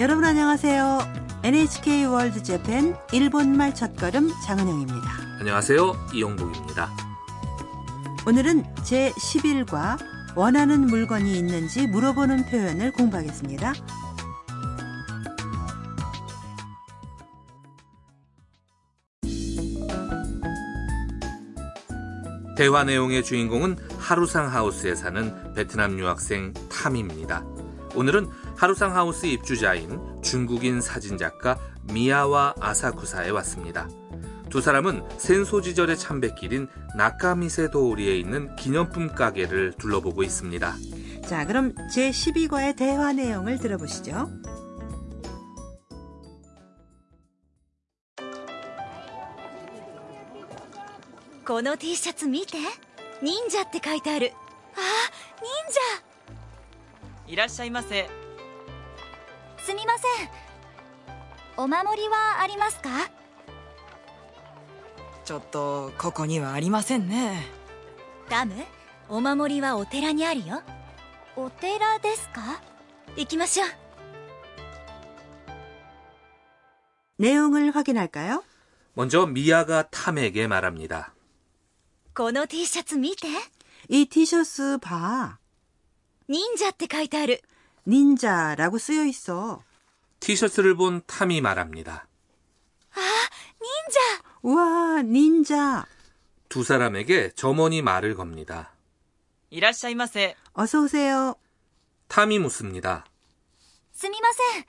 여러분 안녕하세요. NHK 월드 재팬 일본말 첫걸음 장은영입니다. 안녕하세요. 이용복입니다. 오늘은 제11과 원하는 물건이 있는지 물어보는 표현을 공부하겠습니다. 대화 내용의 주인공은 하루상 하우스에 사는 베트남 유학생 탐입니다. 오늘은 하루상 하우스 입주자인 중국인 사진작가 미야와 아사쿠사에 왔습니다. 두 사람은 센소지절의 참배길인 나카미세 도우리에 있는 기념품 가게를 둘러보고 있습니다. 자, 그럼 제12과의 대화 내용을 들어보시죠. この T シャツ見て忍者って書いてあるあ忍 いらっしゃいませ者すみませんお守りはありますかちょっとここにはありませんねダムお守りはお寺にあるよお寺ですか行きましょう 내용을 확인할까요? 먼저 미야가 탐에게 말합니다. この T シャツ見て 이 티셔츠 봐. 忍者って書いてある 닌자라고 쓰여 있어. 티셔츠를 본 탐이 말합니다. 忍者 우와, 닌자. 두 사람에게 점원이 말을 겁니다. いらっしゃいませ 어서 오세요. 탐이 묻습니다. すみません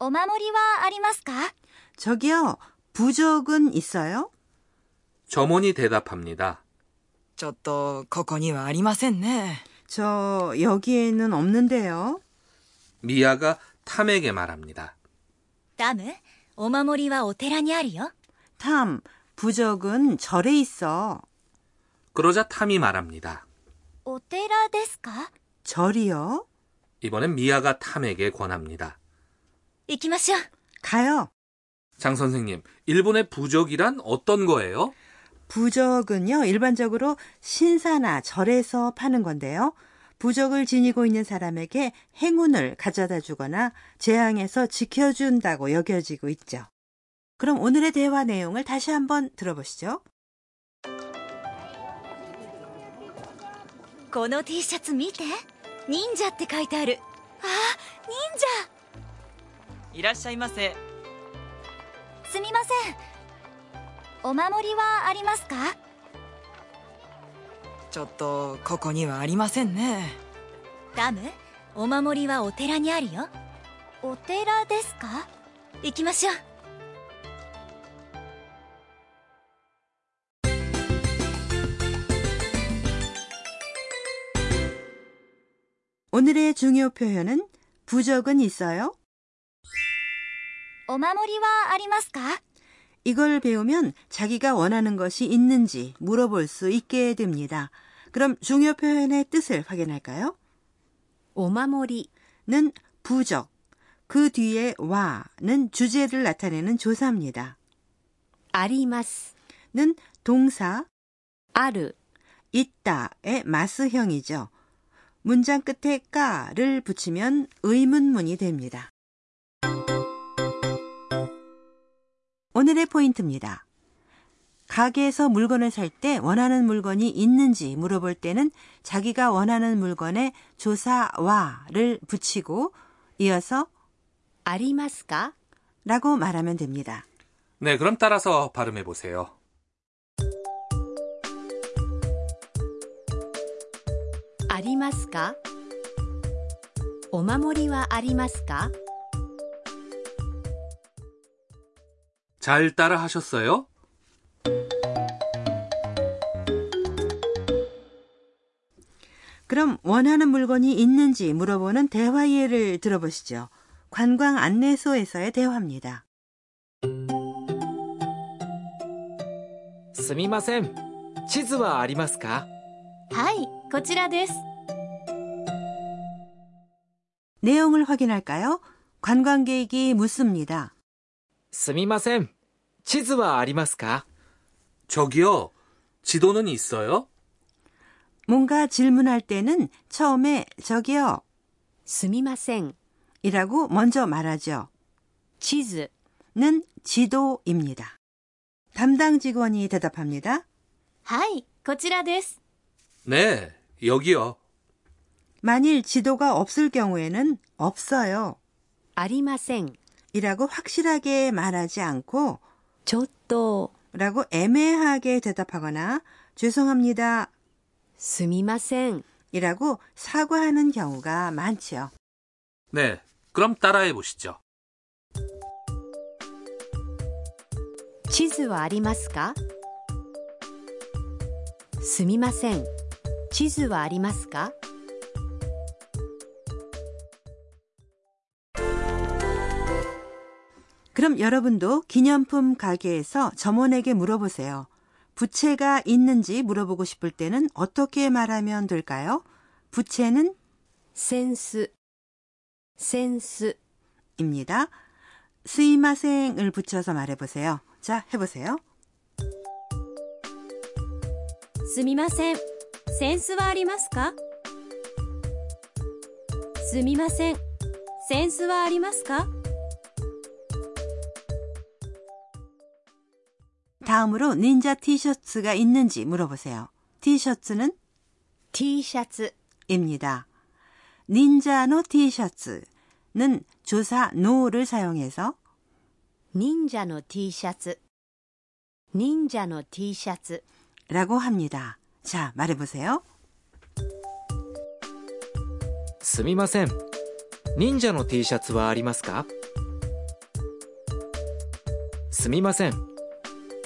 お守りはありますか 저기요, 부적은 있어요? 점원이 대답합니다. ちょっとここにはありませんね 저 여기에는 없는데요. 미야가 탐에게 말합니다. ダムお守りはお寺にあるよ 탐, 부적은 절에 있어. 그러자 탐이 말합니다. お寺ですか 절이요? 이번엔 미야가 탐에게 권합니다. 行きましょう 가요. 장 선생님, 일본의 부적이란 어떤 거예요? 부적은요, 일반적으로 신사나 절에서 파는 건데요. 부적을 지니고 있는 사람에게 행운을 가져다 주거나 재앙에서 지켜준다고 여겨지고 있죠. 그럼 오늘의 대화 내용을 다시 한번 들어보시죠. この T シャツ見て忍者って書いてあるあ忍いらっしゃいませ者すみません お守りはありますかちょっとここにはありませんねダムお守りはお寺にあるよお寺ですか行きましょう 오늘의 중요 표현은 부적은 있어요? お守りはありますか 이걸 배우면 자기가 원하는 것이 있는지 물어볼 수 있게 됩니다. 그럼 중요 표현의 뜻을 확인할까요? 오마모리는 부적, 그 뒤에 와는 주제를 나타내는 조사입니다. 아리마스는 동사 아르, 있다의 마스형이죠. 문장 끝에 까를 붙이면 의문문이 됩니다. 오늘의 포인트입니다. 가게에서 물건을 살 때 원하는 물건이 있는지 물어볼 때는 자기가 원하는 물건에 조사와를 붙이고 이어서 아리마스까? 라고 말하면 됩니다. 네, 그럼 따라서 발음해 보세요. 아리마스까? 오마모리와 아리마스까? 잘 따라 하셨어요? 그럼 원하는 물건이 있는지 물어보는 대화 예를 들어보시죠. 관광 안내소에서의 대화입니다. すみません地図はありますかはいこちらです 내용을 확인할까요? 관광객이 묻습니다. 스미마셈. 치즈와 아리마스까? 저기요. 지도는 있어요? 뭔가 질문할 때는 처음에 저기요. 스미마셈. 이라고 먼저 말하죠. 치즈는 지도입니다. 담당 직원이 대답합니다. 하이, 고치라です. 네, 여기요. 만일 지도가 없을 경우에는 없어요. 아리마생 이라고 확실하게 말하지 않고 ちょっと 라고 애매하게 대답하거나 죄송합니다 すみません 이라고 사과하는 경우가 많지요. 네, 그럼 따라해 보시죠. 地図はありますかすみません地図はありますか 그럼 여러분도 기념품 가게에서 점원에게 물어보세요. 부채가 있는지 물어보고 싶을 때는 어떻게 말하면 될까요? 부채는 センスセンス 입니다. 스이마생을 붙여서 말해보세요. 자, 해보세요. すみませんセンスはありますかすみませんセンスはありますか 다음으로 닌자 티셔츠가 있는지 물어보세요. 티셔츠는 T シャツ 입니다. 닌자노 티셔츠는 조사 노를 사용해서 忍者の T シャツ忍者の T シャツ 라고 합니다. 자, 말해보세요. すみません忍者の T シャツはありますかすみません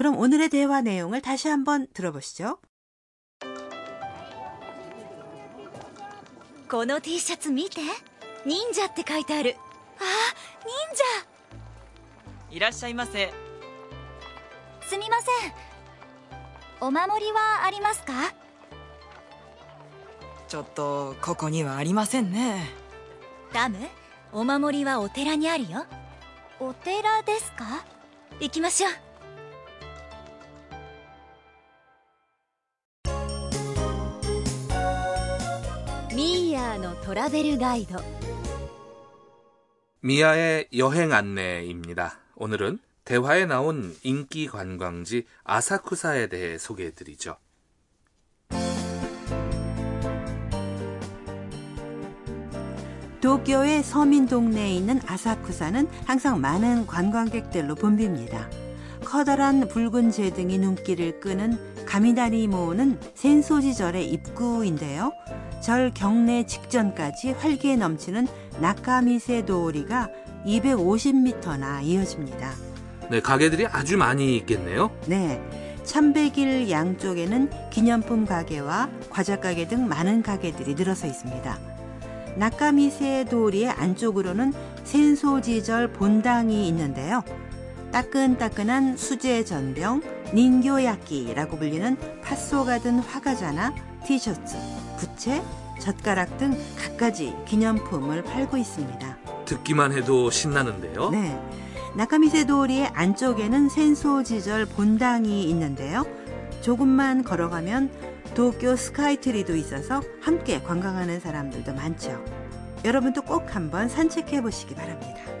그럼 오늘의 대화 내용을 다시 한번 들어보시죠. この T シャツ見て忍者って書いてあるあー忍者いらっしゃいませ。すみませんお守りはありますかちょっと、ここにはありませんね。ダムお守りはお寺にあるよお寺ですか行きましょう ミーヤーのトラベルガイド 미아의 여행 안내입니다. 오늘은 대화에 나온 인기 관광지 아사쿠사에 대해 소개해 드리죠. 도쿄의 서민 동네에 있는 아사쿠사는 항상 많은 관광객들로 붐빕니다. 커다란 붉은 재등이 눈길을 끄는 가미다리모는 센소지절의 입구인데요. 절 경내 직전까지 활기에 넘치는 나카미세 도리가 250m나 이어집니다. 네, 가게들이 아주 많이 있겠네요. 네. 참백일 양쪽에는 기념품 가게와 과자 가게 등 많은 가게들이 늘어서 있습니다. 나카미세 도리의 안쪽으로는 센소지절 본당이 있는데요. 따끈따끈한 수제 전병, 닌교야끼라고 불리는 팥소가 든 화과자나 티셔츠, 부채, 젓가락 등 갖가지 기념품을 팔고 있습니다. 듣기만 해도 신나는데요. 네. 나카미세 도리의 안쪽에는 센소 지절 본당이 있는데요. 조금만 걸어가면 도쿄 스카이트리도 있어서 함께 관광하는 사람들도 많죠. 여러분도 꼭 한번 산책해 보시기 바랍니다.